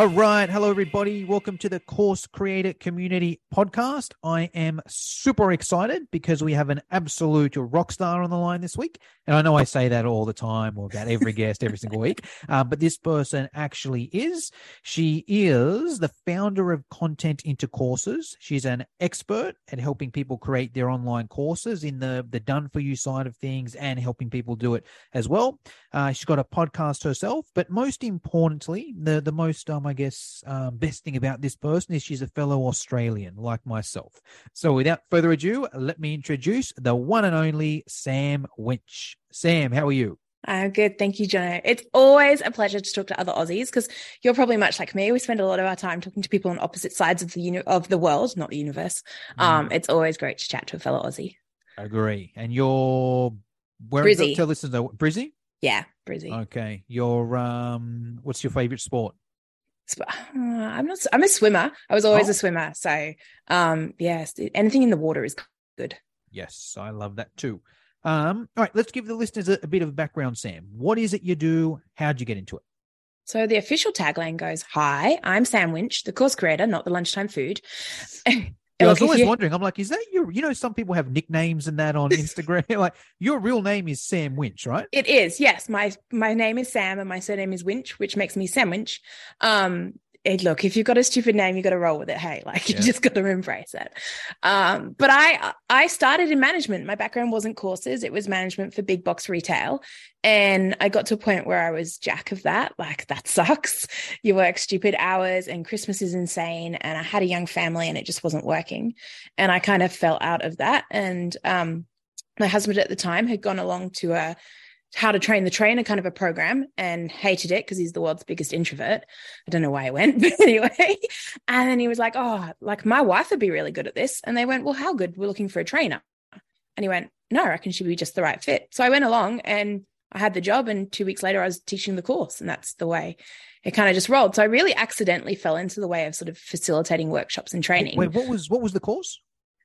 All right. Hello, everybody. Welcome to the Course Creator Community Podcast. I am super excited because we have an absolute rock star on the line this week. And I know I say that all the time or about every guest every single week, uh, but this person actually is. She is the founder of Content into Courses. She's an expert at helping people create their online courses in the, the done for you side of things and helping people do it as well. Uh, she's got a podcast herself, but most importantly, the, the most um, I guess, um, best thing about this person is she's a fellow Australian like myself. So without further ado, let me introduce the one and only Sam Winch. Sam, how are you? I'm good. Thank you, Jono. It's always a pleasure to talk to other Aussies because you're probably much like me. We spend a lot of our time talking to people on opposite sides of the uni- of the world, not the universe. Mm. Um, it's always great to chat to a fellow Aussie. Agree. And you're where Brizzy. tell listeners Brizzy? Yeah, Brizzy. Okay. Your um what's your favorite sport? Uh, I'm not. I'm a swimmer. I was always oh. a swimmer. So, um, yes, anything in the water is good. Yes, I love that too. Um, all right, let's give the listeners a, a bit of background, Sam. What is it you do? How'd you get into it? So the official tagline goes, "Hi, I'm Sam Winch, the course creator, not the lunchtime food." Yeah, I was always you... wondering. I'm like, is that your? You know, some people have nicknames and that on Instagram. like, your real name is Sam Winch, right? It is. Yes, my my name is Sam, and my surname is Winch, which makes me Sam Winch. Um, hey, look, if you've got a stupid name, you've got to roll with it. Hey, like you just got to embrace it. Um, but I I started in management. My background wasn't courses; it was management for big box retail. And I got to a point where I was jack of that. Like that sucks. You work stupid hours, and Christmas is insane. And I had a young family, and it just wasn't working. And I kind of fell out of that. And um, my husband at the time had gone along to a how to train the trainer kind of a program and hated it because he's the world's biggest introvert. I don't know why he went, but anyway. And then he was like, Oh, like my wife would be really good at this. And they went, Well, how good? We're looking for a trainer. And he went, No, I reckon she'd be just the right fit. So I went along and I had the job. And two weeks later, I was teaching the course. And that's the way it kind of just rolled. So I really accidentally fell into the way of sort of facilitating workshops and training. Wait, what was what was the course?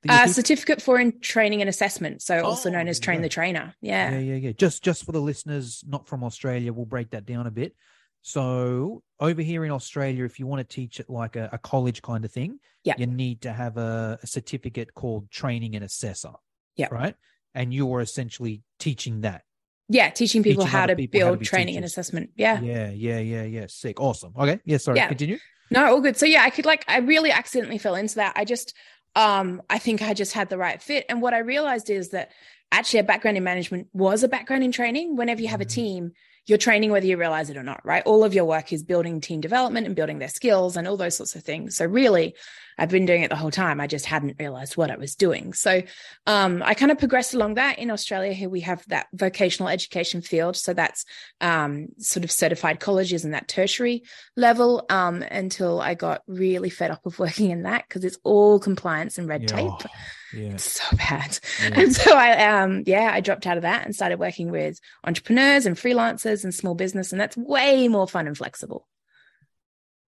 Uh, certificate four in training and assessment, so oh, also known as train yeah. the trainer. Yeah, yeah, yeah, yeah. Just just for the listeners not from Australia, we'll break that down a bit. So over here in Australia, if you want to teach it like a, a college kind of thing, yeah. you need to have a, a certificate called training and assessor. Yeah, right. And you are essentially teaching that. Yeah, teaching people teaching how to people build how to training teachers. and assessment. Yeah. Yeah, yeah, yeah, yeah. Sick. Awesome. Okay. Yeah, sorry. Yeah. Continue. No, all good. So yeah, I could like I really accidentally fell into that. I just um, I think I just had the right fit. And what I realized is that actually a background in management was a background in training. Whenever you have a mm-hmm. team, you're training whether you realize it or not, right? All of your work is building team development and building their skills and all those sorts of things. So really, I've been doing it the whole time. I just hadn't realized what I was doing. So um, I kind of progressed along that. In Australia, here we have that vocational education field. So that's um, sort of certified colleges and that tertiary level um, until I got really fed up of working in that because it's all compliance and red yeah. tape. Yeah. It's so bad. Yeah. And so I um yeah, I dropped out of that and started working with entrepreneurs and freelancers and small business and that's way more fun and flexible.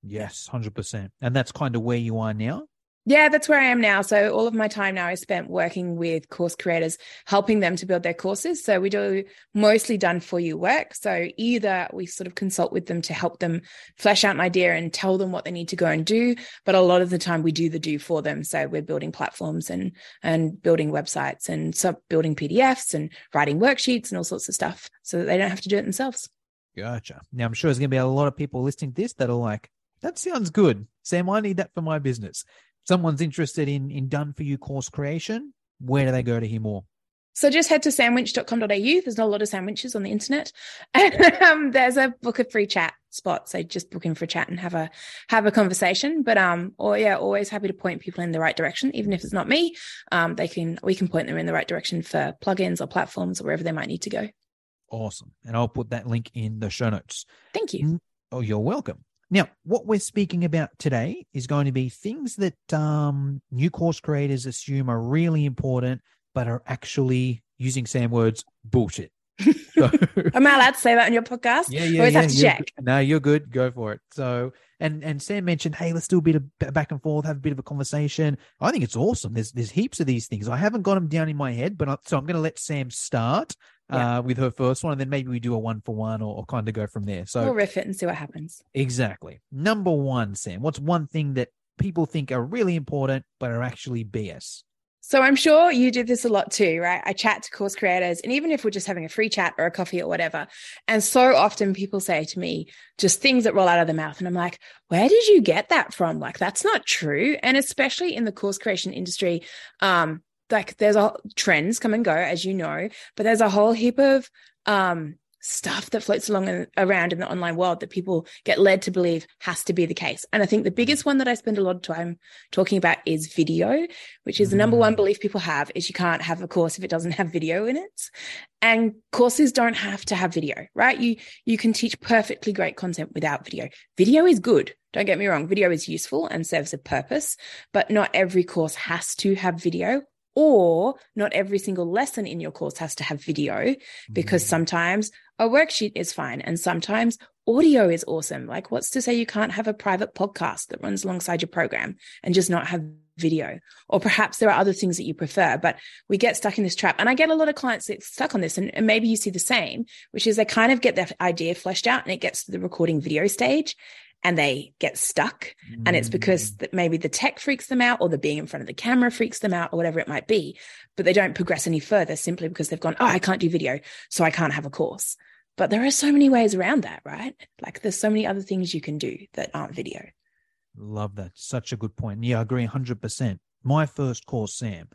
Yes, 100%. And that's kind of where you are now? Yeah, that's where I am now. So all of my time now is spent working with course creators, helping them to build their courses. So we do mostly done for you work. So either we sort of consult with them to help them flesh out an idea and tell them what they need to go and do, but a lot of the time we do the do for them. So we're building platforms and and building websites and sub building PDFs and writing worksheets and all sorts of stuff so that they don't have to do it themselves. Gotcha. Now I'm sure there's going to be a lot of people listening to this that are like, that sounds good. Sam, I need that for my business. Someone's interested in in done for you course creation. Where do they go to hear more? So just head to samwinch.com.au. There's not a lot of sandwiches on the internet. And um, there's a book a free chat spot. So just book in for a chat and have a have a conversation. But um, or yeah, always happy to point people in the right direction, even if it's not me. Um, they can we can point them in the right direction for plugins or platforms or wherever they might need to go. Awesome. And I'll put that link in the show notes. Thank you. Oh, you're welcome. Now, what we're speaking about today is going to be things that um, new course creators assume are really important, but are actually, using Sam words, bullshit. So, Am I allowed to say that on your podcast? yeah, yeah, Always yeah. have to check. good. No, you're good. Go for it. So, and and Sam mentioned, hey, let's do a bit of back and forth, have a bit of a conversation. I think it's awesome. There's there's heaps of these things. I haven't got them down in my head, but I, so I'm going to let Sam start Yeah. uh, with her first one, and then maybe we do a one for one or, or kind of go from there. So We'll riff it and see what happens. Exactly. Number one, Sam, what's one thing that people think are really important but are actually BS? So I'm sure you do this a lot too, right? I chat to course creators, and even if we're just having a free chat or a coffee or whatever, and so often people say to me just things that roll out of their mouth, and I'm like, "Where did you get that from? Like that's not true." And especially in the course creation industry, um, like there's a trends come and go, as you know, but there's a whole heap of um stuff that floats along and around in the online world that people get led to believe has to be the case. And I think the biggest one that I spend a lot of time talking about is video, which is the number one Mm. belief people have is you can't have a course if it doesn't have video in it. And courses don't have to have video, right? You you can teach perfectly great content without video. Video is good. Don't get me wrong, video is useful and serves a purpose, but not every course has to have video or not every single lesson in your course has to have video because Mm. sometimes a worksheet is fine and sometimes audio is awesome. Like, what's to say you can't have a private podcast that runs alongside your program and just not have video? Or perhaps there are other things that you prefer, but we get stuck in this trap. And I get a lot of clients that stuck on this, and, and maybe you see the same, which is they kind of get their idea fleshed out and it gets to the recording video stage and they get stuck. And it's because Mm. that maybe the tech freaks them out or the being in front of the camera freaks them out or whatever it might be, but they don't progress any further simply because they've gone, oh, I can't do video, so I can't have a course. But there are so many ways around that, right? Like there's so many other things you can do that aren't video. Love that. Such a good point. Yeah, I agree 100%. My first course, Sam,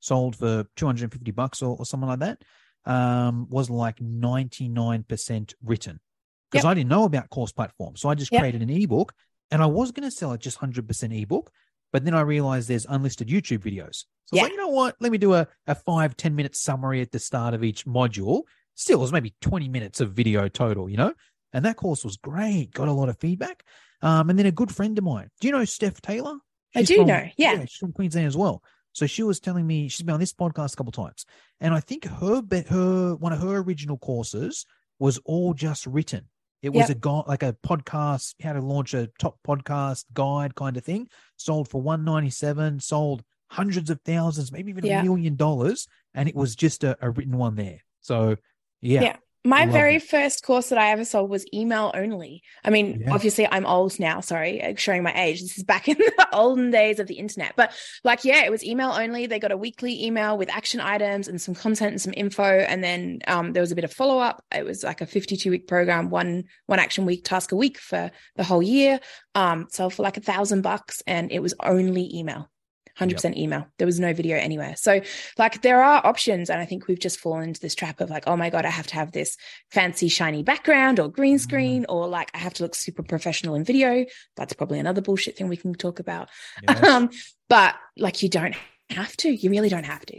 sold for 250 bucks or, or something like that, um, was like 99% written because Yep. I didn't know about course platforms. So I just Yep. created an ebook and I was going to sell it just 100% ebook. But then I realized there's unlisted YouTube videos. So Yeah. like, you know what? Let me do a, a five ten minute summary at the start of each module. Still, it was maybe 20 minutes of video total, you know? And that course was great. Got a lot of feedback. Um, and then a good friend of mine. Do you know Steph Taylor? I do from- know, yeah. She's from Queensland as well. So she was telling me she's been on this podcast a couple times, and I think her her one of her original courses was all just written. It was Yep. a like a podcast, how to launch a top podcast guide kind of thing. Sold for one ninety seven. Sold hundreds of thousands, maybe even Yeah. a million dollars, and it was just a, a written one there. So yeah, Yeah. My Love very it. first course that I ever sold was email only. I mean, Yeah. obviously, I'm old now. Sorry, uh, showing my age. This is back in the olden days of the internet. But like, yeah, it was email only. They got a weekly email with action items and some content and some info, and then um, there was a bit of follow up. It was like a 52 week program, one one action week task a week for the whole year. Um, sold for like a thousand bucks, and it was only email. 100% email. There was no video anywhere. So, like, there are options. And I think we've just fallen into this trap of like, oh my God, I have to have this fancy, shiny background or green screen, or like I have to look super professional in video. That's probably another bullshit thing we can talk about. Yes. Um, but like, you don't have to. You really don't have to.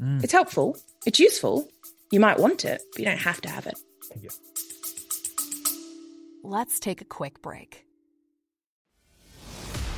Mm. It's helpful, it's useful. You might want it, but you don't have to have it. Let's take a quick break.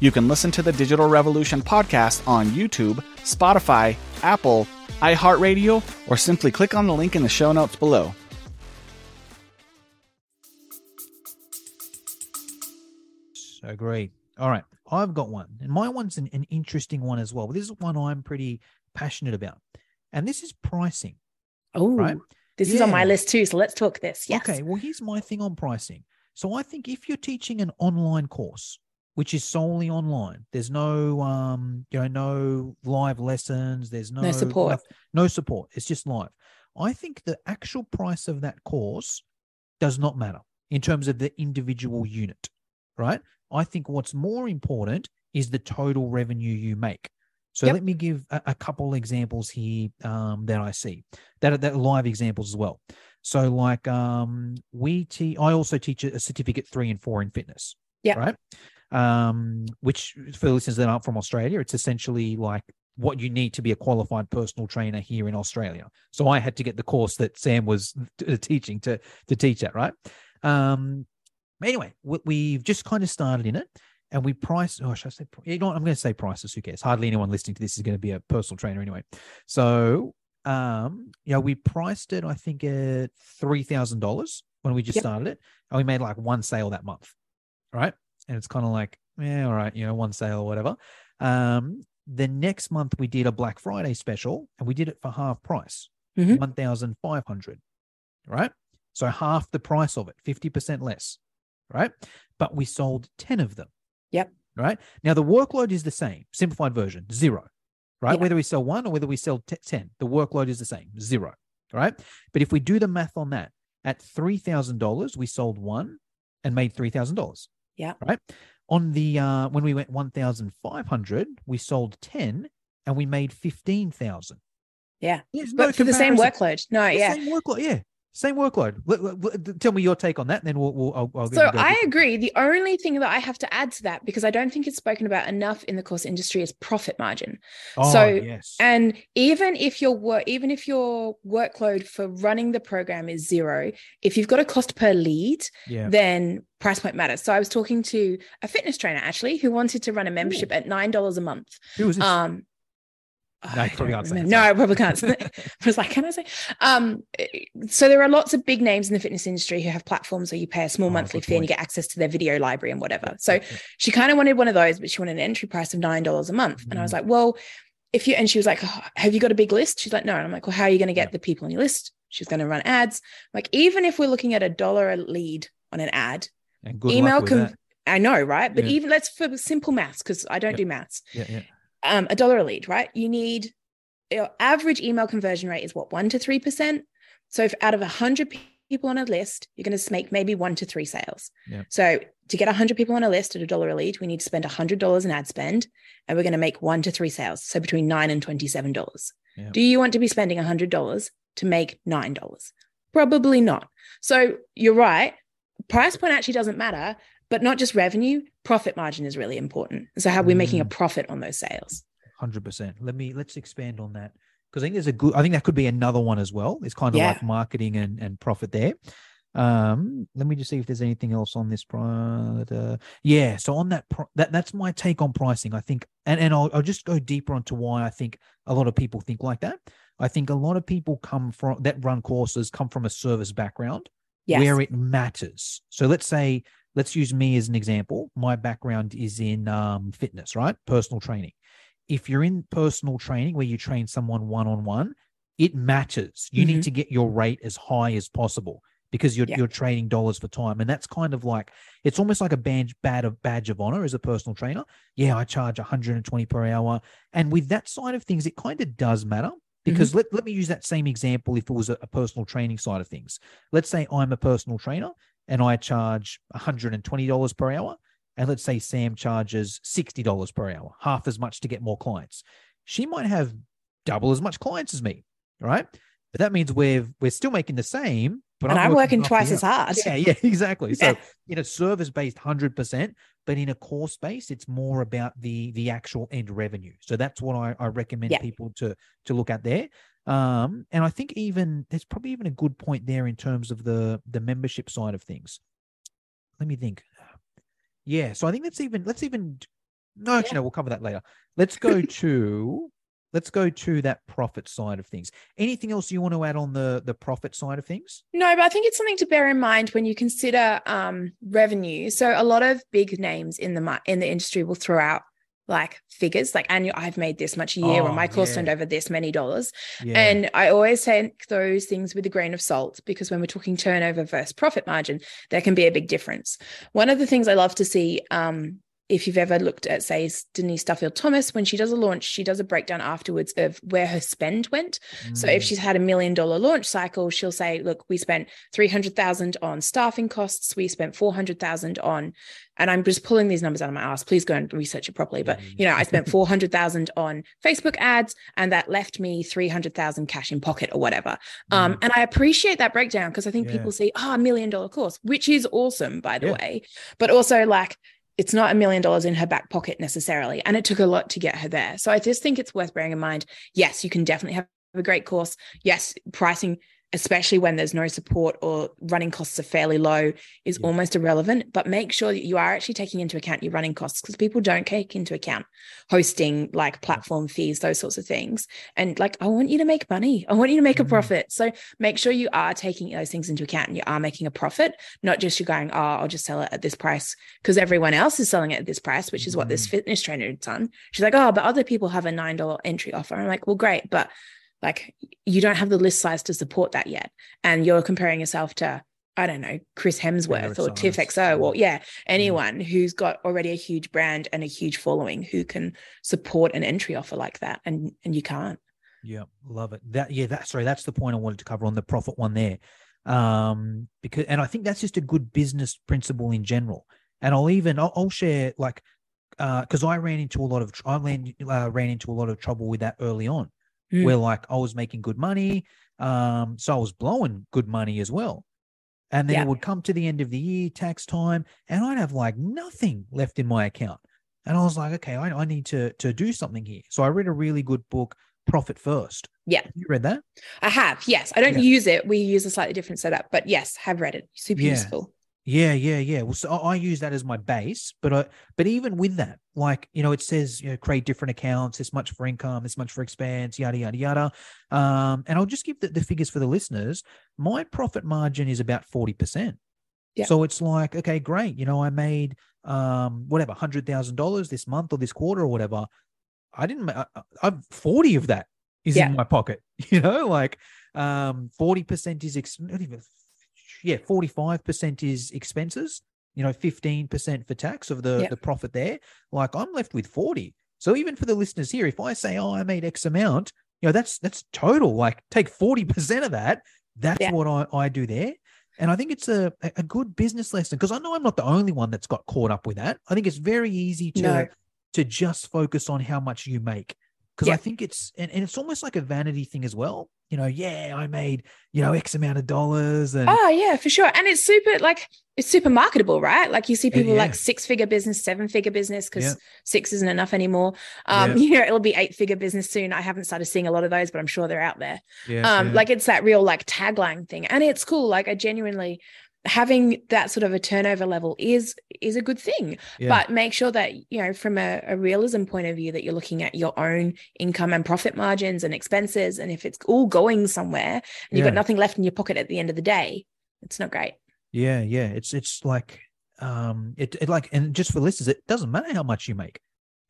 You can listen to the Digital Revolution podcast on YouTube, Spotify, Apple, iHeartRadio, or simply click on the link in the show notes below. Agree. All right. I've got one. And my one's an, an interesting one as well. This is one I'm pretty passionate about. And this is pricing. Oh, Right. this is on my list too. So let's talk this. Yes. Okay. Well, here's my thing on pricing. So I think if you're teaching an online course, which is solely online, there's no um, you know, no live lessons, there's no, No support. noth- no support. It's just live. I think the actual price of that course does not matter in terms of the individual unit, right? I think what's more important is the total revenue you make. So Yep. let me give a, a couple examples here um, that I see that are, that are live examples as well. So like um, we te- I also teach a, a certificate three and four in fitness. Yeah. Right. Um, which for listeners that aren't from Australia, it's essentially like what you need to be a qualified personal trainer here in Australia. So I had to get the course that Sam was t- teaching to to teach that, right? Um, anyway, we, we've just kind of started in it, and we price. Oh, should I say? You know, what? I'm going to say prices. Who cares? Hardly anyone listening to this is going to be a personal trainer anyway. So, um, you know, we priced it. I think at three thousand dollars when we just Yep. started it, and we made like one sale that month, right? And it's kind of like, yeah, all right, you know, one sale or whatever. Um, the next month we did a Black Friday special, and we did it for half price, Mhm. five hundred, right? So half the price of it, fifty percent less, right? But we sold ten of them. Yep. Right now, the workload is the same. Simplified version, zero. Right. Yeah. Whether we sell one or whether we sell t- ten, the workload is the same, zero. Right. But if we do the math on that, at three thousand dollars, we sold one and made three thousand dollars. Yeah. Right. On the uh when we went one thousand five hundred, we sold ten and we made fifteen thousand. Yeah. There's no for the same workload. No, The yeah. Same workload. Yeah. Same workload. Let- let- let- tell me your take on that, and then we'll. we'll I'll, I'll So I agree. The only thing that I have to add to that, because I don't think it's spoken about enough in the course industry, is profit margin. Oh, so- yes. And even if your work, even if your workload for running the program is zero, if you've got a cost per lead, yeah. then price point matters. So I was talking to a fitness trainer actually who wanted to run a membership at nine dollars a month. Who was this? Um, No, I probably can't say remember. No. I probably can't. I was like, can I say? Um, so there are lots of big names in the fitness industry who have platforms where you pay a small Oh, monthly fee and you get access to their video library and whatever. So she kind of wanted one of those, but she wanted an entry price of nine dollars a month. And I was Mm. like, well, if you and she was like, "Oh, have you got a big list? She's like, no. And I'm like, well, how are you going to get Yeah. the people on your list? She's going to run ads. Like, even if we're looking at a dollar a lead on an ad, email luck can. that. I know, right? But Yeah. even let's for simple maths because I don't Yeah. do maths Yeah, yeah. Um, a dollar a lead, right? You need your average email conversion rate is what one to three percent. So if out of a hundred people on a list, you're going to make maybe one to three sales. Yeah. So to get a hundred people on a list at a dollar a lead, we need to spend a hundred dollars in ad spend, and we're going to make one to three sales. So between nine and twenty-seven dollars. Yeah. Do you want to be spending a hundred dollars to make nine dollars? Probably not. So you're right. Price point actually doesn't matter, but not just revenue. Profit margin is really important. So how we're making a Mm. profit on those sales. Hundred percent. Let me let's expand on that because I think there's a good. I think that could be another one as well. It's kind of Yeah. like marketing and and profit there. Um, let me just see if there's anything else on this. Uh, yeah. So on that, pro- that that's my take on pricing. I think, and and I'll I'll just go deeper onto why I think a lot of people think like that. I think a lot of people come from that run courses come from a service background Yes. where it matters. So let's say, let's use me as an example. My background is in um, fitness, right? Personal training. If you're in personal training where you train someone one on one, it matters. You need Mhm. to get your rate as high as possible because you're Yeah. you're trading dollars for time, and that's kind of like it's almost like a badge bad of badge of honor as a personal trainer. Yeah, I charge 120 per hour, and with that side of things, it kind of does matter because let, let me use that same example if it was a, a personal training side of things let's say I'm a personal trainer and I charge $120 per hour. And let's say Sam charges $60 per hour, half as much to get more clients. She might have double as much clients as me, right? But that means we're we're still making the same, but and I'm working half the twice as hard. Yeah, yeah, exactly. So in a service based 100%, but in a course base, it's more about the the actual end revenue. So that's what I, I recommend Yeah. people to to look at there. Um, and I think even there's probably even a good point there in terms of the the membership side of things. Let me think. Yeah, so I think let's even let's even no, actually, no, we'll cover that later. Let's go to let's go to that profit side of things. Anything else you want to add on the the profit side of things? No, but I think it's something to bear in mind when you consider um, revenue. So a lot of big names in the in the industry will throw out like figures, like annual. I've made this much a year, or Oh, my course yeah. turned over this many dollars. Yeah. And I always take those things with a grain of salt because when we're talking turnover versus profit margin, there can be a big difference. One of the things I love to see um, if you've ever looked at, say, Denise Duffield Thomas, when she does a launch, she does a breakdown afterwards of where her spend went. Mm. So if mm. she's had a million dollar launch cycle, she'll say, look, we spent 300,000 on staffing costs. We spent 400,000 on, and I'm just pulling these numbers out of my ass. Please go and research it properly. But, you know, I spent 400,000 on Facebook ads and that left me 300,000 cash in pocket or whatever. Um, mm. and I appreciate that breakdown because I think yeah. people see, oh, a million dollar course, which is awesome, by the yeah. way. But also like, it's not a million dollars in her back pocket necessarily. And it took a lot to get her there. So I just think it's worth bearing in mind. Yes, you can definitely have a great course. Yes, pricing especially when there's no support or running costs are fairly low, is yeah. almost irrelevant. But make sure that you are actually taking into account your running costs because people don't take into account hosting, like platform fees, those sorts of things. And like, I want you to make money, I want you to make mm-hmm. a profit. So make sure you are taking those things into account and you are making a profit, not just you're going, oh, I'll just sell it at this price because everyone else is selling it at this price, which is mm-hmm. what this mm-hmm. fitness trainer had done. She's like, oh, but other people have a $9 entry offer. I'm like, well, great. But like you don't have the list size to support that yet. And you're comparing yourself to, I don't know, Chris Hemsworth or Tiff XO or yeah, anyone mm. who's got already a huge brand and a huge following who can support an entry offer like that. And and you can't. Yeah, love it. That yeah, that's sorry, that's the point I wanted to cover on the profit one there. Um, because and I think that's just a good business principle in general. And I'll even I'll, I'll share like uh because I ran into a lot of I ran, uh, ran into a lot of trouble with that early on mm. where like I was making good money. Um, so I was blowing good money as well. And then yeah. it would come to the end of the year, tax time, and I'd have like nothing left in my account. And I was like, okay, I, I need to to do something here. So I read a really good book, Profit First. Yeah. Have you read that? I have. Yes. I don't yeah. use it. We use a slightly different setup, but yes, have read it. Super yeah. useful. Yeah, yeah, yeah. Well, so I use that as my base, but I, but even with that, like you know, it says you know create different accounts. This much for income, this much for expense, yada yada yada. Um, and I'll just give the, the figures for the listeners. My profit margin is about forty percent. Yeah. So it's like, okay, great. You know, I made um whatever hundred thousand dollars this month or this quarter or whatever. I didn't. I, I've forty of that is yeah. in my pocket. You know, like um forty percent is ex- not even yeah, 45% is expenses, you know, 15% for tax of the, the profit there. Like I'm left with 40. So even for the listeners here, if I say, oh, I made X amount, you know, that's that's total. Like take 40% of that. That's yeah. what I, I do there. And I think it's a, a good business lesson because I know I'm not the only one that's got caught up with that. I think it's very easy to no. to just focus on how much you make because I think it's and, and it's almost like a vanity thing as well you know, yeah, I made, you know, X amount of dollars. And oh, yeah, for sure. And it's super like it's super marketable, right? Like you see people yeah. like six figure business, seven figure business, because yeah. six isn't enough anymore. Um, yeah. you know, it'll be eight figure business soon. I haven't started seeing a lot of those, but I'm sure they're out there. Yeah, um, like it's that real like tagline thing. And it's cool. Like I genuinely having that sort of a turnover level is is a good thing yeah. but make sure that you know from a, a, realism point of view that you're looking at your own income and profit margins and expenses and if it's all going somewhere and you've got nothing left in your pocket at the end of the day it's not great yeah yeah it's it's like um it, it like and just for listeners it doesn't matter how much you make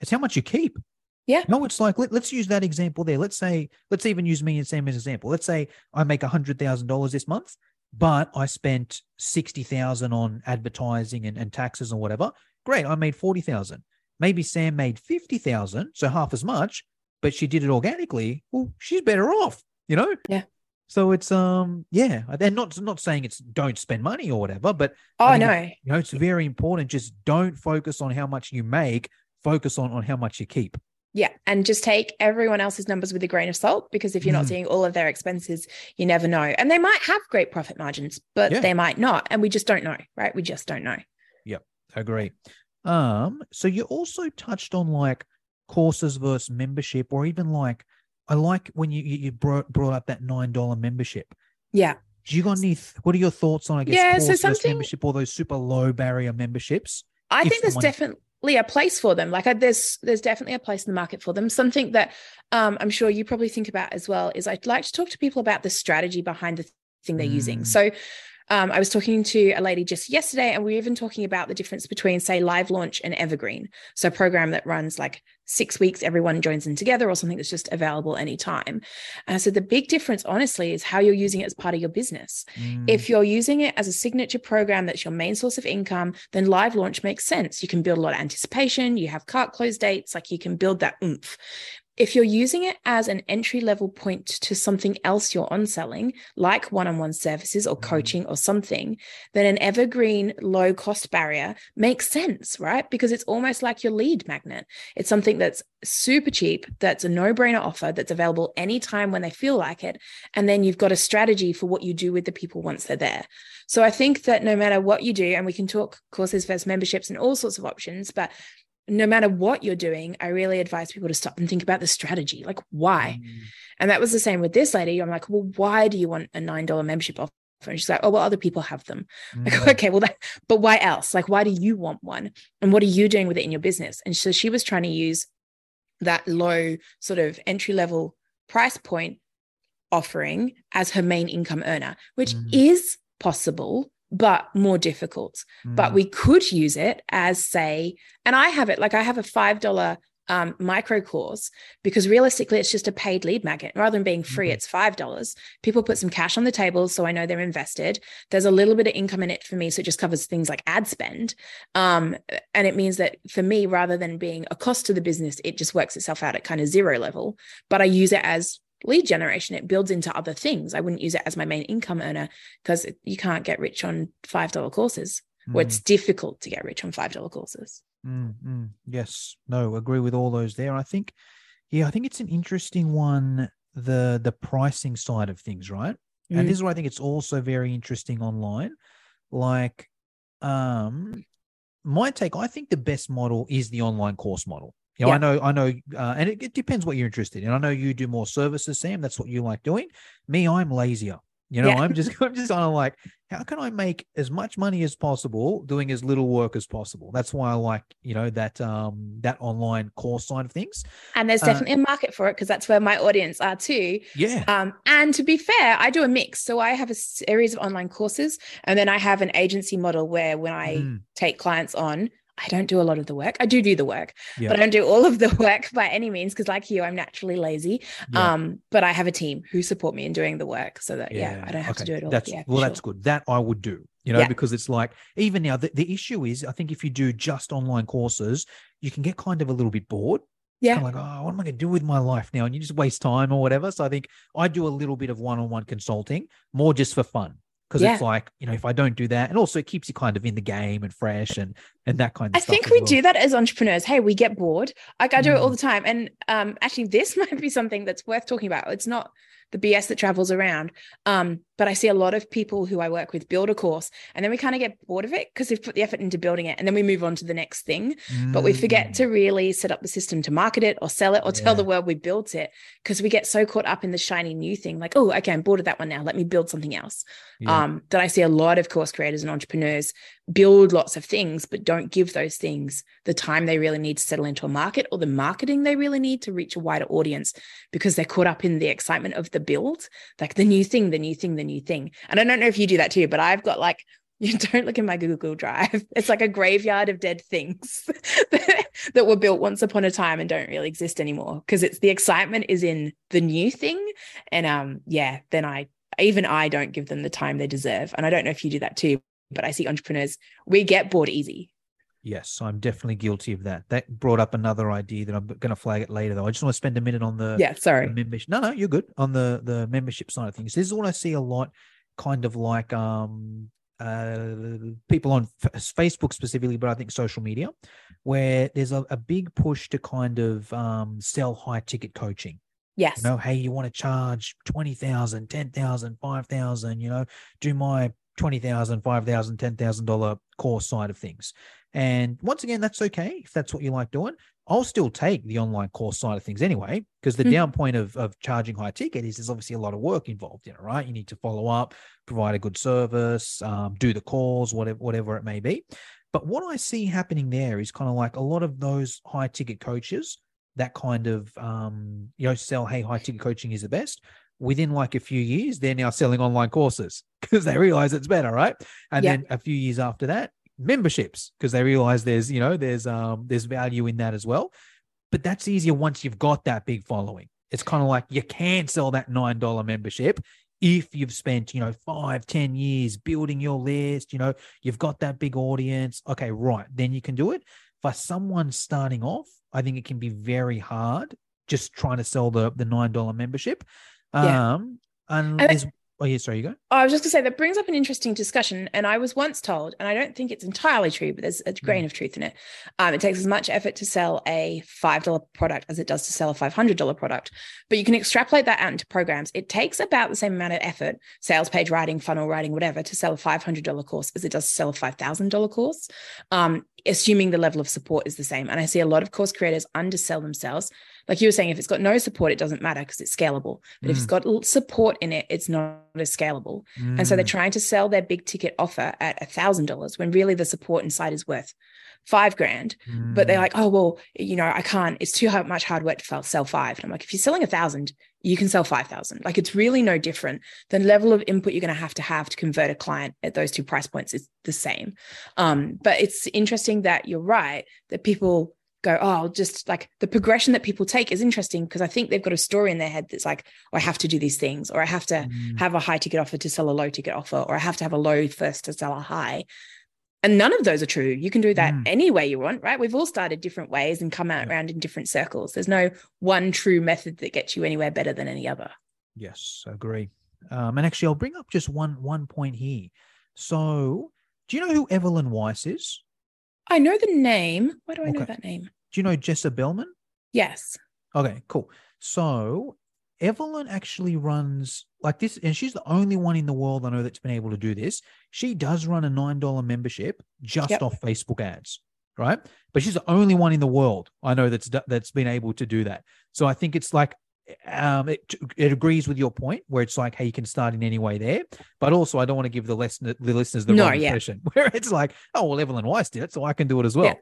it's how much you keep yeah. No, it's like let, us use that example there. Let's say, let's even use me and Sam as an example. Let's say I make a hundred thousand dollars this month but I spent 60,000 on advertising and, and taxes and whatever. Great. I made 40,000. Maybe Sam made 50,000, so half as much, but she did it organically. Well, she's better off, you know? Yeah. So it's um yeah, and not not saying it's don't spend money or whatever, but oh no, you know it's very important. Just don't focus on how much you make. Focus on on how much you keep. Yeah. And just take everyone else's numbers with a grain of salt because if you're mm. not seeing all of their expenses, you never know. And they might have great profit margins, but yeah. they might not. And we just don't know, right? We just don't know. Yep. Agree. Um, so you also touched on like courses versus membership, or even like I like when you you brought brought up that nine dollar membership. Yeah. Do you got any? What are your thoughts on I guess yeah, so something, membership or those super low barrier memberships? I think there's definitely a place for them. Like I, there's there's definitely a place in the market for them. Something that um, I'm sure you probably think about as well is I'd like to talk to people about the strategy behind the thing they're mm. using. So Um, I was talking to a lady just yesterday, and we were even talking about the difference between, say, Live Launch and Evergreen. So, a program that runs like six weeks, everyone joins in together, or something that's just available anytime. And so, the big difference, honestly, is how you're using it as part of your business. Mm. If you're using it as a signature program that's your main source of income, then Live Launch makes sense. You can build a lot of anticipation, you have cart close dates, like you can build that oomph if you're using it as an entry level point to something else you're on selling, like one on one services or mm-hmm. coaching or something, then an evergreen low cost barrier makes sense, right? Because it's almost like your lead magnet. It's something that's super cheap, that's a no brainer offer, that's available anytime when they feel like it. And then you've got a strategy for what you do with the people once they're there. So I think that no matter what you do, and we can talk courses versus memberships and all sorts of options, but no matter what you're doing, I really advise people to stop and think about the strategy. Like, why? Mm. And that was the same with this lady. I'm like, well, why do you want a $9 membership offer? And she's like, oh, well, other people have them. Mm. Like, okay, well, that, but why else? Like, why do you want one? And what are you doing with it in your business? And so she was trying to use that low sort of entry level price point offering as her main income earner, which mm. is possible but more difficult. Mm. But we could use it as, say, and I have it like I have a $5 um, micro course because realistically, it's just a paid lead magnet. Rather than being free, mm-hmm. it's $5. People put some cash on the table so I know they're invested. There's a little bit of income in it for me. So it just covers things like ad spend. Um, and it means that for me, rather than being a cost to the business, it just works itself out at kind of zero level. But I use it as lead generation it builds into other things i wouldn't use it as my main income earner because you can't get rich on five dollar courses mm. or it's mm. difficult to get rich on five dollar courses mm, mm. yes no agree with all those there i think yeah i think it's an interesting one the the pricing side of things right and mm. this is where i think it's also very interesting online like um my take i think the best model is the online course model you know, yeah. I know, I know, uh, and it, it, depends what you're interested in. I know you do more services, Sam. That's what you like doing. Me, I'm lazier. You know, yeah. I'm just, I'm just kind of like, how can I make as much money as possible doing as little work as possible? That's why I like, you know, that um that online course side of things. And there's uh, definitely uh, a market for it because that's where my audience are too. Yeah. Um, and to be fair, I do a mix. So I have a series of online courses, and then I have an agency model where when I mm. take clients on, I don't do a lot of the work. I do do the work, yeah. but I don't do all of the work by any means because, like you, I'm naturally lazy. Yeah. Um, but I have a team who support me in doing the work, so that yeah, yeah I don't have okay. to do it all. That's, well, sure. that's good. That I would do, you know, because it's like even now the, the issue is I think if you do just online courses, you can get kind of a little bit bored. Yeah. Kind of like, oh, what am I going to do with my life now? And you just waste time or whatever. So I think I do a little bit of one on one consulting more just for fun because yeah. it's like you know if I don't do that, and also it keeps you kind of in the game and fresh and and that kind of. I think we well. do that as entrepreneurs. Hey, we get bored. Like I do mm. it all mm. the time, and um, actually, this might be something that's worth talking about. It's not the BS that travels around. Um, but I see a lot of people who I work with build a course and then we kind of get bored of it because they've put the effort into building it and then we move on to the next thing. Mm. But we forget to mm. really set up the system to market it or sell it or yeah. tell the world we built it because we get so caught up in the shiny new thing like, oh, okay, I'm bored of that one now. Let me build something else. Yeah. Um, that I see a lot of course creators and entrepreneurs build lots of things, but don't give those things the time they really need to settle into a market or the marketing they really need to reach a wider audience because they're caught up in the excitement of the build, like the new thing, the new thing, the new thing. And I don't know if you do that too, but I've got like, you don't look in my Google Drive. It's like a graveyard of dead things that were built once upon a time and don't really exist anymore because it's the excitement is in the new thing. And um, yeah, then I even I don't give them the time they deserve. And I don't know if you do that too, but I see entrepreneurs, we get bored easy. Yes, I'm definitely guilty of that. That brought up another idea that I'm going to flag it later, though. I just want to spend a minute on the yeah, sorry, membership. No, no, you're good on the the membership side of things. This is what I see a lot, kind of like um uh people on Facebook specifically, but I think social media, where there's a, a big push to kind of um sell high ticket coaching. Yes. You know, hey, you want to charge 20,000, 10,000, 5,000, you know, do my 20,000, 5,000, 10,000 dollar course side of things. And once again, that's okay if that's what you like doing. I'll still take the online course side of things anyway, because the mm-hmm. down point of, of charging high ticket is there's obviously a lot of work involved in it, right? You need to follow up, provide a good service, um, do the calls, whatever, whatever it may be. But what I see happening there is kind of like a lot of those high ticket coaches that kind of um, you know sell hey high ticket coaching is the best within like a few years, they're now selling online courses because they realize it's better, right? And Yeah. then a few years after that, memberships because they realize there's you know there's um there's value in that as well. But that's easier once you've got that big following. It's kind of like you can sell that nine dollar membership if you've spent you know five ten years building your list. You know you've got that big audience. Okay, right, then you can do it. For someone starting off, I think it can be very hard just trying to sell the the nine dollar membership. Yeah. Um, and there's oh yeah, sorry, you go. I was just going to say that brings up an interesting discussion. And I was once told, and I don't think it's entirely true, but there's a grain of truth in it. Um, it takes as much effort to sell a $5 product as it does to sell a $500 product. But you can extrapolate that out into programs. It takes about the same amount of effort, sales page writing, funnel writing, whatever, to sell a $500 course as it does to sell a $5,000 course, um, assuming the level of support is the same. And I see a lot of course creators undersell themselves. Like you were saying, if it's got no support, it doesn't matter because it's scalable. But if it's got support in it, it's not as scalable. And so they're Mm, trying to sell their big ticket offer at a thousand dollars when really the support inside is worth five grand. But they're mm, like, oh well, you know, I can't. It's too hard, much hard work to sell five. And I'm like, if you're selling a thousand, you can sell five thousand. Like it's really no different. The level of input you're going to have to have to convert a client at those two price points is the same. Um, but it's interesting that you're right that people go, oh, just like the progression that people take is interesting because I think they've got a story in their head that's like, oh, I have to do these things, or I have to mm, have a high ticket offer to sell a low ticket offer, or I have to have a low first to sell a high. And none of those are true. You can do that Mm. any way you want, right? We've all started different ways and come out Yeah. around in different circles. There's no one true method that gets you anywhere better than any other. Yes, I agree. Um, and actually, I'll bring up just one one point here. So, do you know who Evelyn Weiss is? I know the name. Why do I know that name? Do you know Jessa Bellman? Yes. Okay, cool. So Evelyn actually runs like this, and she's the only one in the world I know that's been able to do this. She does run a nine dollar membership just Yep. off Facebook ads, right? But she's the only one in the world I know that's that's been able to do that. So I think it's like um it, it agrees with your point where it's like hey you can start in any way there but also i don't want to give the lesson the listeners the No, wrong yeah. impression where it's like oh well evelyn weiss did it so i can do it as well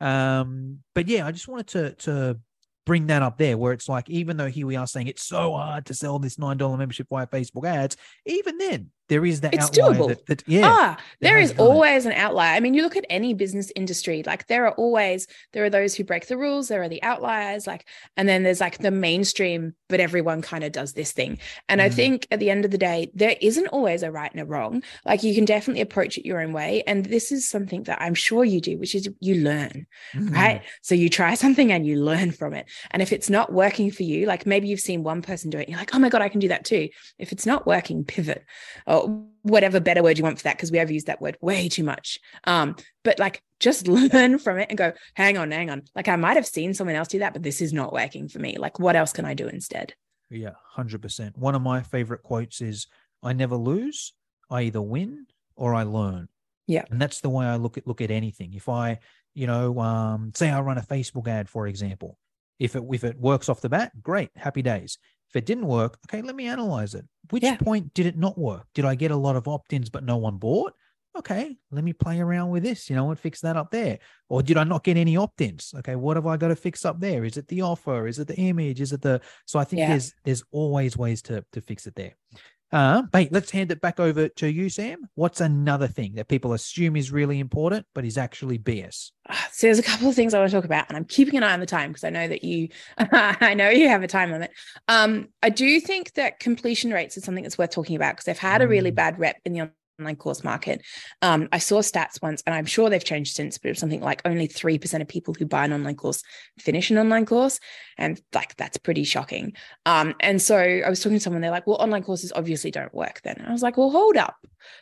um but yeah i just wanted to to bring that up there where it's like even though here we are saying it's so hard to sell this nine dollar membership via facebook ads even then there is that It's outlier doable. that, that yeah ah, there is done it. always an outlier. I mean, you look at any business industry, like there are always there are those who break the rules, there are the outliers, like, and then there's like the mainstream, but everyone kind of does this thing. And I Mhm. think at the end of the day, there isn't always a right and a wrong. Like you can definitely approach it your own way. And this is something that I'm sure you do, which is you learn Mhm. right? So you try something and you learn from it. And if it's not working for you, like maybe you've seen one person do it, you're like, oh my God, I can do that too. If it's not working, pivot or whatever better word you want for that, because we overuse that word way too much. Um, but like just learn from it and go, hang on, hang on. Like I might have seen someone else do that, but this is not working for me. Like what else can I do instead? Yeah, hundred percent. One of my favorite quotes is, "I never lose. I either win or I learn." Yeah. and that's the way I look at look at anything. If I, you know, um, say I run a Facebook ad, for example, if it if it works off the bat, great, happy days. If it didn't work, okay, let me analyze it. Which Yeah. point did it not work? Did I get a lot of opt-ins but no one bought? Okay, let me play around with this, you know, and fix that up there. Or did I not get any opt-ins? Okay, what have I got to fix up there? Is it the offer? Is it the image? Is it the so I think Yeah. there's there's always ways to to fix it there. Uh, but let's hand it back over to you, Sam. What's another thing that people assume is really important, but is actually BS? Ah, So there's a couple of things I want to talk about, and I'm keeping an eye on the time because I know that you, I know you have a time limit. Um, I do think that completion rates is something that's worth talking about because they've had a really Mm. bad rep in the online course market. Um, I saw stats once, and I'm sure they've changed since, but it was something like only three percent of people who buy an online course finish an online course, and like that's pretty shocking. Um, and so I was talking to someone, they're like, "Well, online courses obviously don't work." Then I was like, "Well, hold up,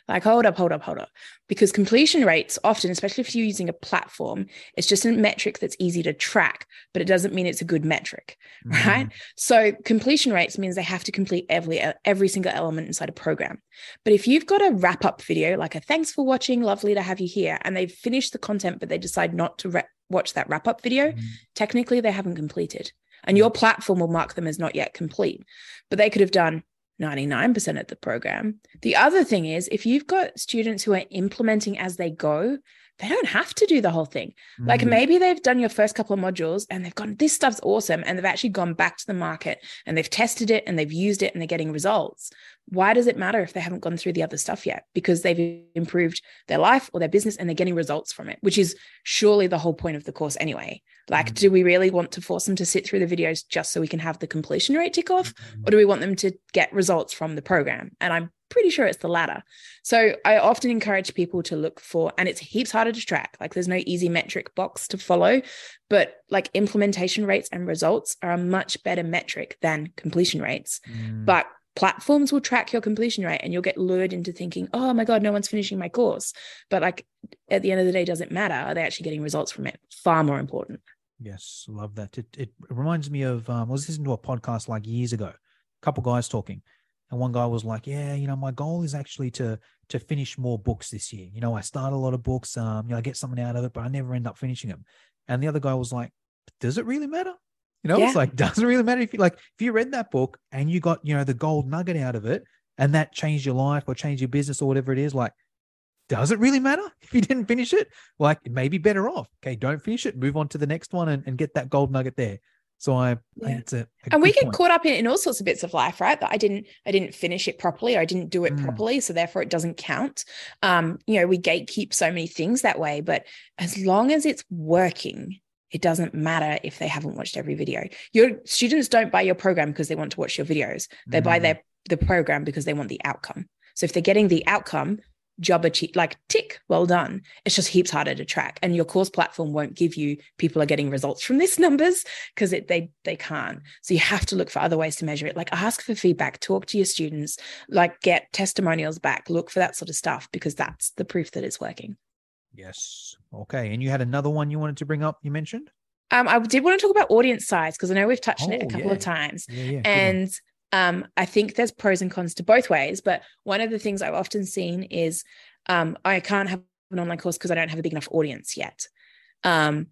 like hold up, hold up, hold up." because completion rates often, especially if you're using a platform, it's just a metric that's easy to track, but it doesn't mean it's a good metric, right? So completion rates means they have to complete every every single element inside a program. But if you've got a wrap up video like a thanks for watching, lovely to have you here, and they've finished the content, but they decide not to re- watch that wrap up video, Mhm. technically they haven't completed, and your platform will mark them as not yet complete. But they could have done 99% of the program. The other thing is, if you've got students who are implementing as they go, they don't have to do the whole thing. Mm. Like maybe they've done your first couple of modules and they've gone, this stuff's awesome. And they've actually gone back to the market and they've tested it and they've used it and they're getting results. Why does it matter if they haven't gone through the other stuff yet? Because they've improved their life or their business and they're getting results from it, which is surely the whole point of the course anyway. Like, mm. do we really want to force them to sit through the videos just so we can have the completion rate tick off? Mm. Or do we want them to get results from the program? And I'm pretty sure it's the latter. So I often encourage people to look for, and it's heaps harder to track. Like there's no easy metric box to follow, but like implementation rates and results are a much better metric than completion rates. Mm. But platforms will track your completion rate and you'll get lured into thinking, oh my God, no one's finishing my course. But like at the end of the day, does it matter? Are they actually getting results from it? Far more important. Yes, love that. It, it reminds me of um, I was listening to a podcast like years ago, a couple guys talking, and one guy was like, "Yeah, you know, my goal is actually to to finish more books this year. You know, I start a lot of books, um, you know, I get something out of it, but I never end up finishing them." And the other guy was like, "Does it really matter? You know, yeah. it's like doesn't really matter if you like if you read that book and you got you know the gold nugget out of it, and that changed your life or changed your business or whatever it is. Like, does it really matter if you didn't finish it? Like, it may be better off. Okay, don't finish it. Move on to the next one and, and get that gold nugget there. So I, yeah. it's a, a and we get point. caught up in, in all sorts of bits of life, right? That I didn't, I didn't finish it properly, or I didn't do it mm. properly, so therefore it doesn't count. Um, you know, we gatekeep so many things that way, but as long as it's working, it doesn't matter if they haven't watched every video. Your students don't buy your program because they want to watch your videos. They mm. buy their the program because they want the outcome. So if they're getting the outcome, job achieved, like tick, well done. It's just heaps harder to track. And your course platform won't give you people are getting results from this numbers because they they can't. So you have to look for other ways to measure it. Like ask for feedback, talk to your students, like get testimonials back, look for that sort of stuff because that's the proof that it's working. Yes. Okay. And you had another one you wanted to bring up, you mentioned? Um, I did want to talk about audience size because I know we've touched oh, on it a oh, couple yeah. of times. Yeah, yeah, and um, I think there's pros and cons to both ways. But one of the things I've often seen is um, I can't have an online course because I don't have a big enough audience yet. Um,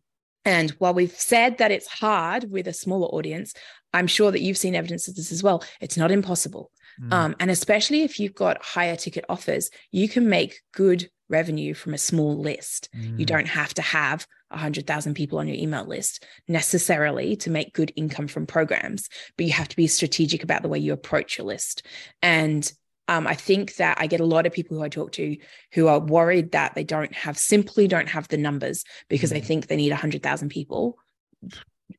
and while we've said that it's hard with a smaller audience, I'm sure that you've seen evidence of this as well. It's not impossible. Mm. Um, and especially if you've got higher ticket offers, you can make good revenue from a small list. Mm. You don't have to have 100,000 people on your email list necessarily to make good income from programs, but you have to be strategic about the way you approach your list. And um, I think that I get a lot of people who I talk to who are worried that they don't have simply don't have the numbers because mm. they think they need 100,000 people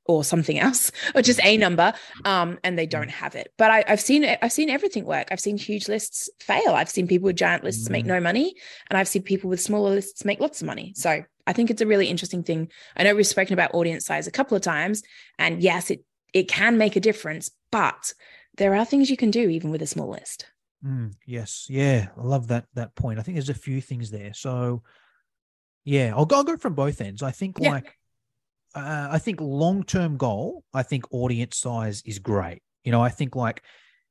or something else or just a number um, and they don't have it. But I, have seen i've seen everything work. I've seen huge lists fail. I've seen people with giant lists mm. make no money and i've seen people with smaller lists make lots of money. So i think it's a really interesting thing. I know we've spoken about audience size a couple of times and yes it it can make a difference but there are things you can do even with a small list. Mm, yes. Yeah i love that that point. I think there's a few things there. So yeah i'll go, I'll go from both ends. I think yeah. like uh, I think long term goal, I think audience size is great. You know, I think like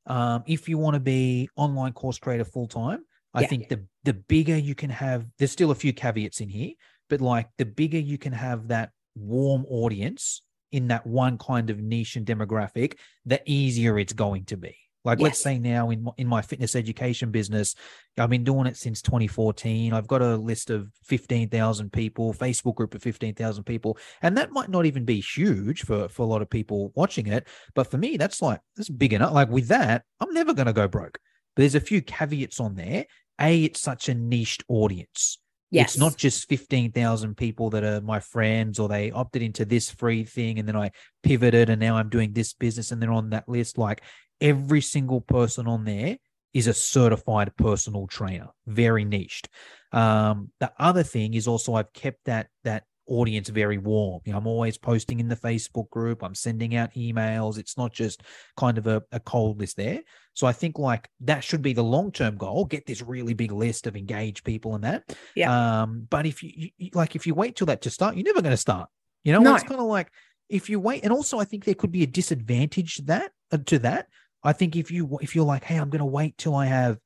um, if you want to be online course creator full time, I yeah. think the the bigger you can have. There's still a few caveats in here, but like the bigger you can have that warm audience in that one kind of niche and demographic, the easier it's going to be. Like, yes. let's say now in in my fitness education business, I've been doing it since 2014. I've got a list of 15,000 people, Facebook group of 15,000 people, and that might not even be huge for for a lot of people watching it, but for me, that's like that's big enough. Like with that, I'm never going to go broke. But there's a few caveats on there. A, it's such a niched audience. Yes. It's not just 15,000 people that are my friends or they opted into this free thing and then I pivoted and now I'm doing this business and they're on that list. Like every single person on there is a certified personal trainer, very niched. Um, the other thing is also I've kept that that audience very warm. You know, I'm always posting in the Facebook group. I'm sending out emails. It's not just kind of a, a cold list there. So I think like that should be the long term goal. Get this really big list of engaged people and that. Yeah. Um, but if you, you like if you wait till that to start, you're never going to start. You know, no. it's kind of like if you wait, and also I think there could be a disadvantage to that uh, to that I think if you if you're like, hey, I'm going to wait till I have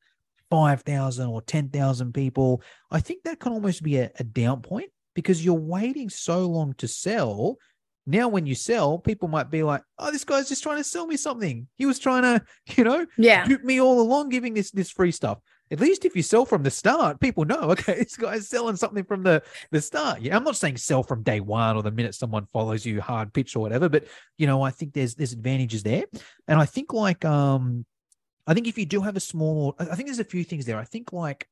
five thousand or ten thousand people, I think that can almost be a, a down point because you're waiting so long to sell. Now, when you sell, people might be like, "Oh, this guy's just trying to sell me something. He was trying to, you know, Yeah. dupe me all along, giving this this free stuff." At least if you sell from the start, people know, okay, this guy's selling something from the the start. Yeah, I'm not saying sell from day one or the minute someone follows you hard pitch or whatever, but you know, I think there's there's advantages there, and I think like um, I think if you do have a small, I think there's a few things there. I think like,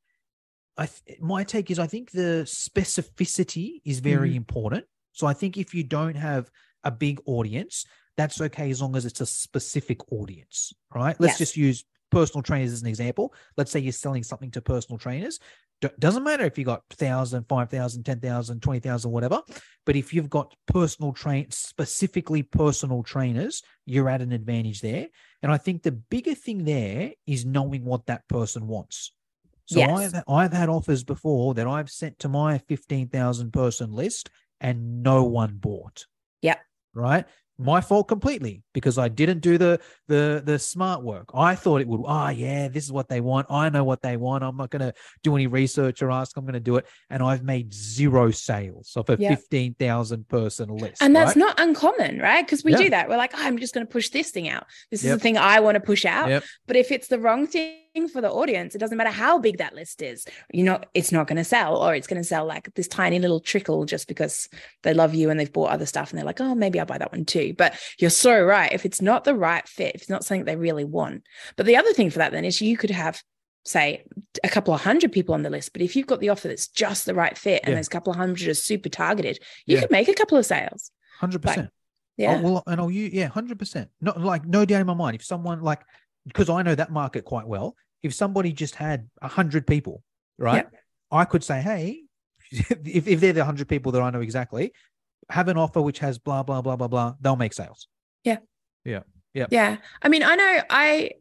I th- my take is I think the specificity is very important. So I think if you don't have a big audience, that's okay as long as it's a specific audience, right? Let's Yes. just use personal trainers as an example. Let's say you're selling something to personal trainers. D- doesn't matter if you got 1,000, 5,000, 10,000, 20,000, whatever. But if you've got personal train, specifically personal trainers, you're at an advantage there. And I think the bigger thing there is knowing what that person wants. So Yes. I've I've had offers before that I've sent to my 15,000 person list and no one bought. Yep. Right? My fault completely because I didn't do the the the smart work. I thought it would, oh yeah, this is what they want. I know what they want. I'm not gonna do any research or ask, I'm gonna do it. And I've made zero sales of a Yep. 15,000 person list. And that's right? not uncommon, right? Because we Yeah. do that. We're like, oh, I'm just going to push this thing out. This is Yep. the thing I want to push out. Yep. But if it's the wrong thing for the audience, it doesn't matter how big that list is. You know, it's not going to sell, or it's going to sell like this tiny little trickle just because they love you and they've bought other stuff and they're like, oh, maybe I'll buy that one too. But you're so right. If it's not the right fit, if it's not something they really want. But the other thing for that then is you could have say a couple of hundred people on the list but if you've got the offer that's just the right fit and Yeah. those couple of hundred are super targeted you Yeah. could make a couple of sales Hundred percent. yeah Oh, well, and I'll use yeah, hundred percent. Not like no doubt in my mind. If someone like because I know that market quite well, if somebody just had a hundred people, right, I could say, hey, if if they're the hundred people that I know exactly, have an offer which has blah blah blah blah blah. They'll make sales. Yeah. Yeah. Yeah. Yeah. I mean, I know I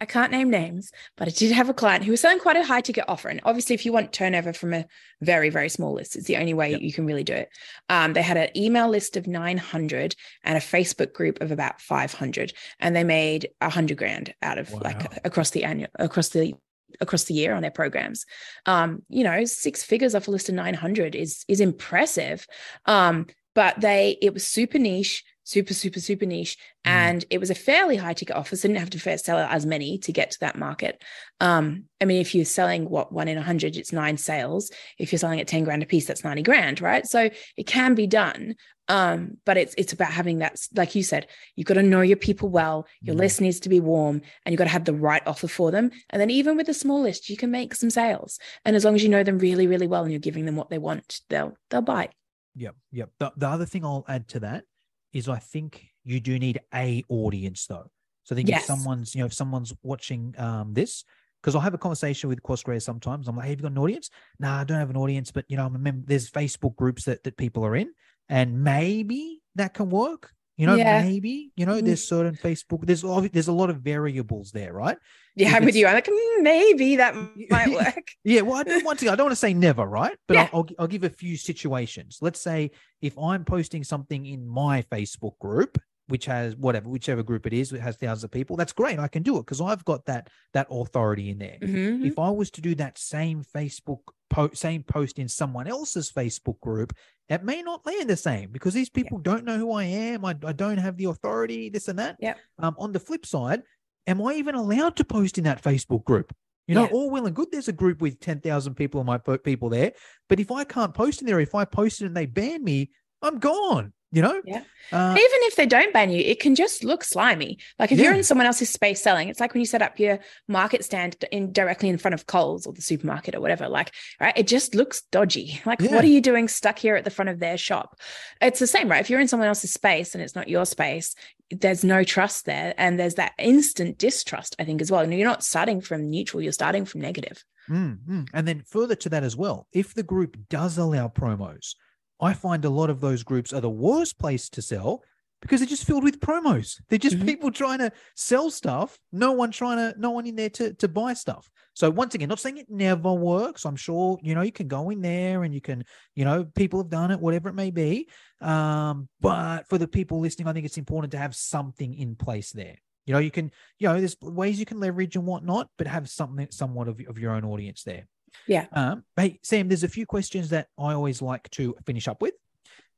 I can't name names, but I did have a client who was selling quite a high ticket offer. And obviously, if you want turnover from a very, very small list, it's the only way Yep. you can really do it. Um, they had an email list of 900 and a Facebook group of about 500, and they made a hundred grand out of Wow. like across the annual across the across the year on their programs. Um, you know, six figures off a list of 900 is is impressive. Um, but they it was super niche, super, super, super niche. Mm. And it was a fairly high ticket offer. So you didn't have to first sell as many to get to that market. Um, I mean, if you're selling what one in a hundred, it's nine sales. If you're selling at 10 grand a piece, that's 90 grand, right? So it can be done. Um, but it's it's about having that, like you said, you've got to know your people well, your Mm. list needs to be warm, and you've got to have the right offer for them. And then even with a small list, you can make some sales. And as long as you know them really, really well and you're giving them what they want, they'll they'll buy. Yep, yep. The, the other thing I'll add to that is I think you do need a audience though. So I think Yes. if someone's, you know, if someone's watching um this, because I'll have a conversation with course creators sometimes. I'm like, hey, have you got an audience? Nah, I don't have an audience, but you know, I'm a member. There's Facebook groups that that people are in, and maybe that can work. You know, Yeah. maybe you know, Mm. there's certain Facebook. There's there's a lot of variables there, right? Yeah, I'm with you. I'm like, "Mm, maybe that might work. Yeah, well, I don't want to. I don't want to say never, right? But Yeah. I'll, I'll I'll give a few situations. Let's say if I'm posting something in my Facebook group, which has whatever, whichever group it is, it has thousands of people. That's great. I can do it because I've got that that authority in there. Mhm. If I was to do that same Facebook post, same post in someone else's Facebook group, it may not land the same because these people don't know who I am. I, I don't have the authority. This and that. Yep. Um, on the flip side, am I even allowed to post in that Facebook group? You know, Yeah. all well and good. There's a group with ten thousand people and my people there, but if I can't post in there, if I post it and they ban me, I'm gone. You know. Yeah. Uh, Even if they don't ban you, it can just look slimy. Like if you're in someone else's space selling, it's like when you set up your market stand in directly in front of Coles or the supermarket or whatever. Like, right, it just looks dodgy. Like, Yeah. what are you doing stuck here at the front of their shop? It's the same, right? If you're in someone else's space and it's not your space, there's no trust there, and there's that instant distrust. I think as well. And you're not starting from neutral; you're starting from negative. Mm, mm. And then further to that as well, if the group does allow promos, I find a lot of those groups are the worst place to sell because they're just filled with promos. They're just Mhm. people trying to sell stuff. No one trying to, no one in there to to buy stuff. So once again, not saying it never works. I'm sure you know you can go in there and you can, you know, people have done it, whatever it may be. Um, but for the people listening, I think it's important to have something in place there. You know, you can, you know, there's ways you can leverage and whatnot, but have something somewhat of, of your own audience there. Yeah. Um, hey, Sam, there's a few questions that I always like to finish up with.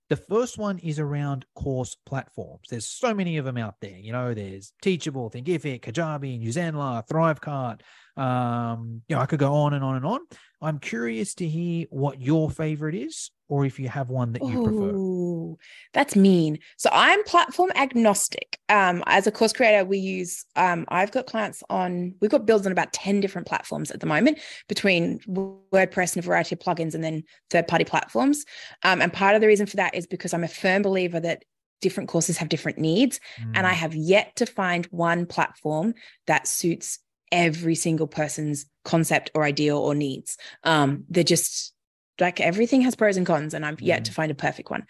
The first one is around course platforms. There's so many of them out there. You know, there's Teachable, Thinkific, Kajabi, Newzenler, Thrivecart. Um, you know, I could go on and on and on. I'm curious to hear what your favorite is, or if you have one that you prefer. That's mean. So I'm platform agnostic. Um, as a course creator, we use um, I've got clients on we've got builds on about 10 different platforms at the moment between WordPress and a variety of plugins and then third-party platforms. Um, and part of the reason for that is because I'm a firm believer that different courses have different needs. And I Mm, have yet to find one platform that suits every single person's concept or ideal or needs. Um, they're just like everything has pros and cons, and I've yet to find a perfect one.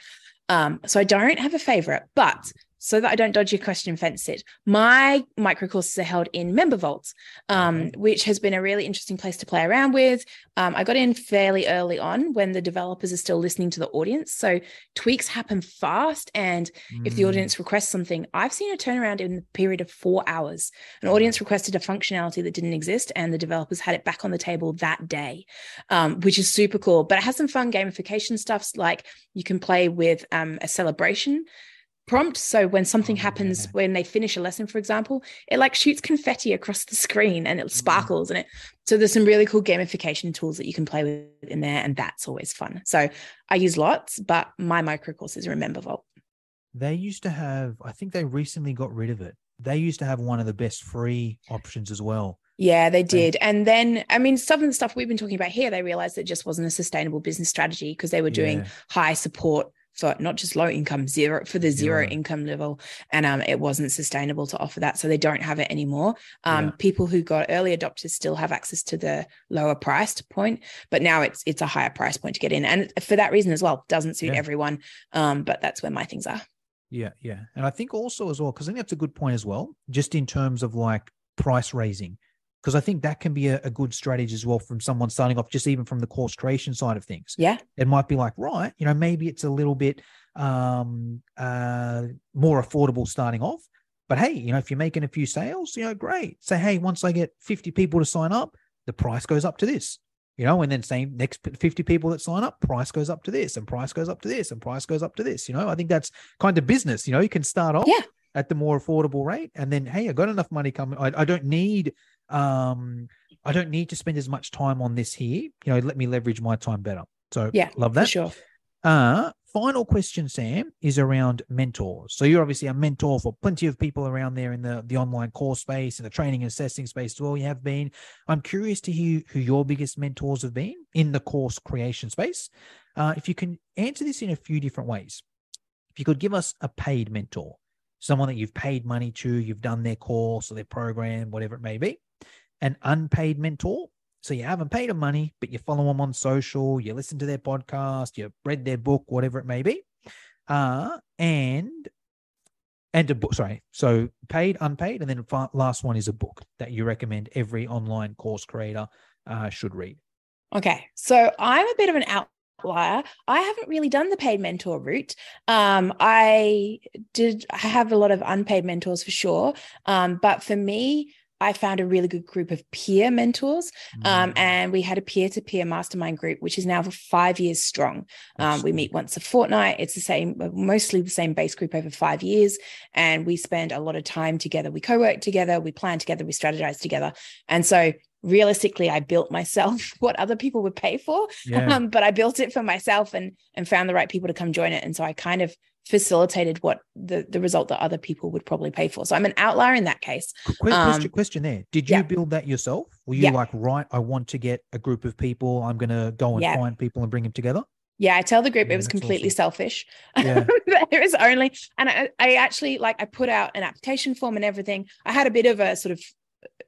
Um, so I don't have a favorite, but so that I don't dodge your question, fence it. My micro courses are held in member vaults, um, which has been a really interesting place to play around with. Um, I got in fairly early on when the developers are still listening to the audience, so tweaks happen fast. And if the mm, audience requests something, I've seen a turnaround in the period of four hours. An audience requested a functionality that didn't exist, and the developers had it back on the table that day, um, which is super cool. But it has some fun gamification stuffs like you can play with um, a celebration prompt. So when something Oh, happens, when they finish a lesson, for example, it like shoots confetti across the screen and it Mm. sparkles and it. So there's some really cool gamification tools that you can play with in there, and that's always fun. So I use lots, but my micro courses are in MemberVault. They used to have, I think they recently got rid of it. They used to have one of the best free options as well. Yeah, they did. And then, I mean, some of the stuff we've been talking about here, they realized it just wasn't a sustainable business strategy because they were doing Yeah. high support for not just low income, zero for the zero, Zero. income level. And um, it wasn't sustainable to offer that. So they don't have it anymore. Um, Yeah. people who got early adopters still have access to the lower priced point, but now it's it's a higher price point to get in. And for that reason as well, doesn't suit Yeah. everyone. Um, but that's where my things are. Yeah, yeah. And I think also as well, because I think that's a good point as well, just in terms of like price raising, because I think that can be a, a good strategy as well from someone starting off, just even from the course creation side of things. Yeah. It might be like, right, you know, maybe it's a little bit um uh more affordable starting off. But hey, you know, if you're making a few sales, you know, great. Say, hey, once I get 50 people to sign up, the price goes up to this. You know, and then same next 50 people that sign up, price goes up to this, and price goes up to this, and price goes up to this. You know, I think that's kind of business. You know, you can start off Yeah. at the more affordable rate, and then hey, I got enough money coming. I, I don't need um I don't need to spend as much time on this here. You know, let me leverage my time better. So Yeah, love For that. sure. Uh, final question, Sam, is around mentors. So you're obviously a mentor for plenty of people around there in the, the online course space and the training and assessing space as well. You have been. I'm curious to hear who your biggest mentors have been in the course creation space. Uh, if you can answer this in a few different ways, if you could give us a paid mentor, someone that you've paid money to, you've done their course or their program, whatever it may be, an unpaid mentor. So you haven't paid them money, but you follow them on social, you listen to their podcast, you read their book, whatever it may be. Uh, and and a book, sorry. So paid, unpaid, and then last one is a book that you recommend every online course creator uh, should read. Okay. So I'm a bit of an outlier. I haven't really done the paid mentor route. Um, I did I have a lot of unpaid mentors for sure. Um, but for me, I found a really good group of peer mentors. Um, Mm, and we had a peer-to-peer mastermind group, which is now for five years strong. Um, we meet once a fortnight. It's the same, mostly the same base group over five years. And we spend a lot of time together. We co-work together, we plan together, we strategize together. And so realistically, I built myself what other people would pay for. Yeah. Um, but I built it for myself and and found the right people to come join it. And so I kind of facilitated what the the result that other people would probably pay for. So I'm an outlier in that case. Qu- que- question, Um, question there. Did you yeah. build that yourself? Were you Yeah. like, right, I want to get a group of people. I'm going to go and Yeah. find people and bring them together? Yeah, I tell the group Yeah, it was completely awesome. selfish. Yeah. there was only, and I, I actually like I put out an application form and everything. I had a bit of a sort of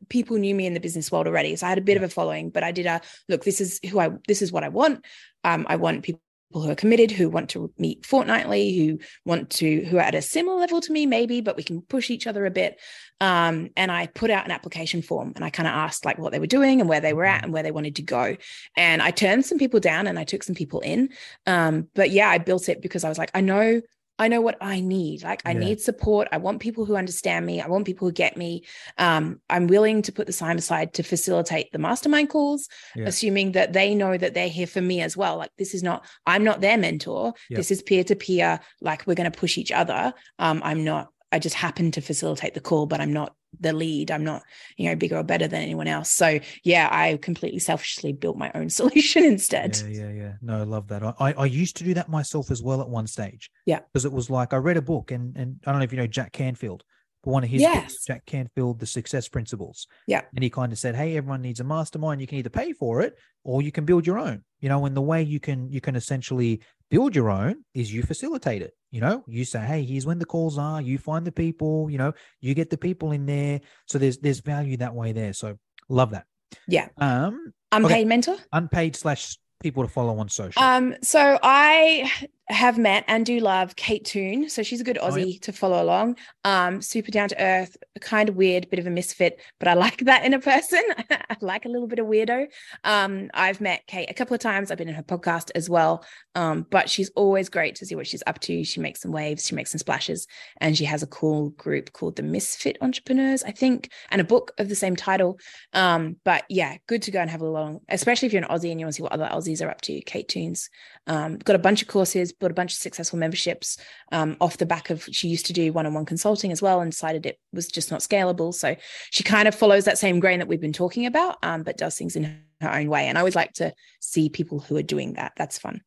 people knew me in the business world already, so I had a bit of a following. But I did a look. This is who I. This is what I want. Um, I want people who are committed, who want to meet fortnightly, who want to, who are at a similar level to me, maybe, but we can push each other a bit. Um, and I put out an application form and I kind of asked like what they were doing and where they were at and where they wanted to go. And I turned some people down and I took some people in. Um, but yeah, I built it because I was like, I know I know what I need. Like I Yeah. need support. I want people who understand me. I want people who get me. Um, I'm willing to put the time aside to facilitate the mastermind calls, Yeah. assuming that they know that they're here for me as well. Like this is not, I'm not their mentor. Yeah. This is peer to peer. Like we're going to push each other. Um, I'm not, I just happen to facilitate the call, but I'm not the lead. I'm not, you know, bigger or better than anyone else. So yeah, I completely selfishly built my own solution instead. Yeah, yeah, yeah. No, I love that. I, I, used to do that myself as well at one stage. Yeah. Because it was like I read a book and and I don't know if you know Jack Canfield, but one of his Yes. books, Jack Canfield, The Success Principles. Yeah. And he kind of said, Hey, everyone needs a mastermind. You can either pay for it or you can build your own. You know, and the way you can you can essentially build your own is you facilitate it. You know, you say, Hey, here's when the calls are, you find the people, you know, you get the people in there. So there's there's value that way there. So love that. Yeah. Um Unpaid mentor. unpaid slash people to follow on social. Um, so I have met and do love Kate Toon. So she's a good Oh, Aussie to follow along. Um, super down to earth, kind of weird, bit of a misfit, but I like that in a person. I like a little bit of weirdo. Um, I've met Kate a couple of times. I've been in her podcast as well. Um, but she's always great to see what she's up to. She makes some waves, she makes some splashes, and she has a cool group called the Misfit Entrepreneurs, I think, and a book of the same title. Um, but yeah, good to go and have a long, especially if you're an Aussie and you want to see what other Aussies are up to. Kate Toon's um, got a bunch of courses, built a bunch of successful memberships um, off the back of she used to do one-on-one consulting as well and decided it was just not scalable. So she kind of follows that same grain that we've been talking about, um, but does things in her own way. And I always like to see people who are doing that. That's fun.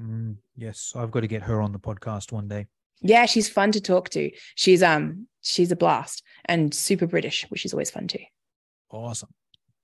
Mm, yes, I've got to get her on the podcast one day. Yeah, she's fun to talk to. She's um she's a blast and super British, which is always fun too. Awesome.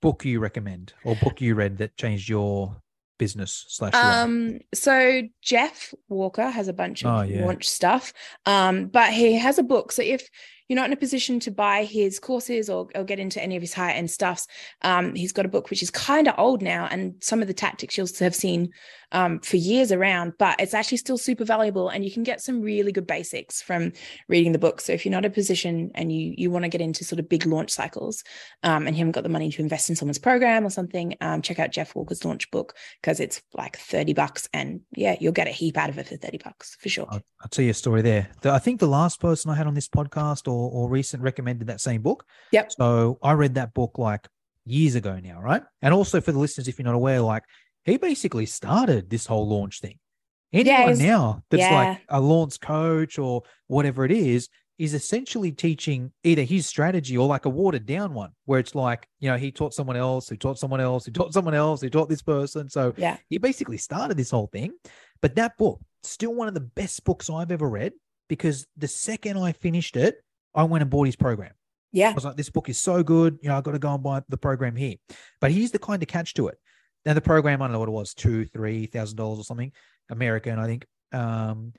Book you recommend or book you read that changed your business slash? Um, so Jeff Walker has a bunch of Oh, yeah. launch stuff. Um, but he has a book. So if you're not in a position to buy his courses or, or get into any of his higher end stuffs, um, he's got a book which is kind of old now, and some of the tactics you'll have seen um, for years around, but it's actually still super valuable, and you can get some really good basics from reading the book. So if you're not in a position and you you want to get into sort of big launch cycles, um, and you haven't got the money to invest in someone's program or something, um, check out Jeff Walker's launch book because it's like 30 bucks and yeah, you'll get a heap out of it for 30 bucks for sure. I'll, I'll tell you a story there. The- I think the last person I had on this podcast or, or recent recommended that same book. Yep. So I read that book like years ago now, right? And also for the listeners, if you're not aware, like he basically started this whole launch thing. Anyone he's- now that's yeah. like a launch coach or whatever it is, is essentially teaching either his strategy or like a watered down one where it's like, you know, he taught someone else, who taught someone else, who taught someone else, who taught this person. So Yeah. he basically started this whole thing. But that book, still one of the best books I've ever read because the second I finished it, I went and bought his program. Yeah. I was like, this book is so good. You know, I got to go and buy the program here. But here's the kind of catch to it. Now the program, I don't know what it was, two, three thousand dollars or something, American, I think. Um,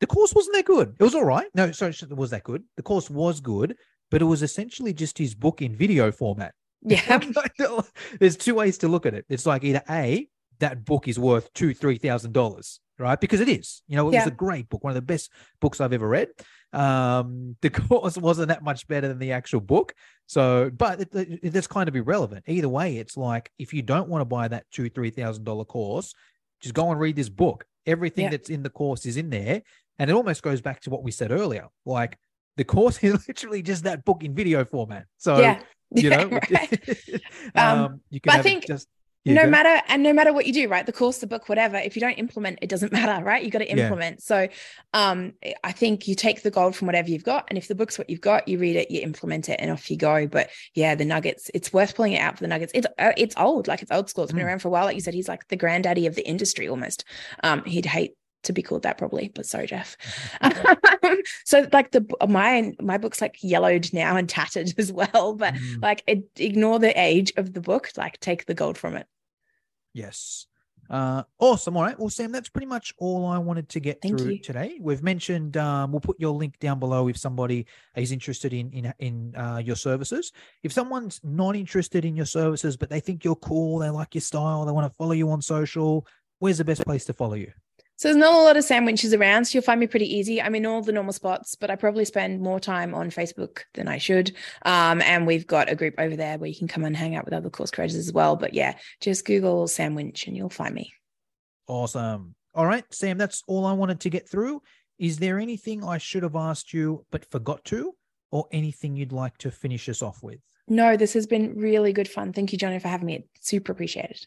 the course wasn't that good. It was all right. No, sorry, it was that good. The course was good, but it was essentially just his book in video format. Yeah. There's two ways to look at it. It's like either A, that book is worth two, three thousand dollars, right? Because it is. You know, it Yeah. was a great book, one of the best books I've ever read. Um, the course wasn't that much better than the actual book. So, but it, it, that's kind of irrelevant. Either way, it's like if you don't want to buy that two, three thousand dollar course, just go and read this book. Everything Yeah. that's in the course is in there, and it almost goes back to what we said earlier. Like the course is literally just that book in video format. So yeah. you know, right. um, Um, you can but I think just yeah, no go. matter and no matter what you do right the course the book whatever if you don't implement it doesn't matter right? You got to Yeah. implement. So um i think you take the gold from whatever you've got and if the book's what you've got you read it you implement it and off you go. But yeah the nuggets it's worth pulling it out for the nuggets. It's uh, it's old like it's old school. It's been Mm. around for a while. Like you said he's like the granddaddy of the industry almost. Um he'd hate to be called that probably but sorry jeff so like the my my book's like yellowed now and tattered as well but Mm, like it, ignore the age of the book like take the gold from it yes. Uh, awesome. All right. Well, Sam, that's pretty much all I wanted to get Thank through you. today. We've mentioned um, we'll put your link down below if somebody is interested in in in uh, your services. If someone's not interested in your services but they think you're cool, they like your style, they want to follow you on social, where's the best place to follow you? So there's not a lot of sandwiches around, so you'll find me pretty easy. I'm in all the normal spots, but I probably spend more time on Facebook than I should. Um, and we've got a group over there where you can come and hang out with other course creators as well. But yeah, just Google sandwich and you'll find me. Awesome. All right, Sam, that's all I wanted to get through. Is there anything I should have asked you but forgot to, or anything you'd like to finish us off with? No, this has been really good fun. Thank you, Johnny, for having me. Super appreciated.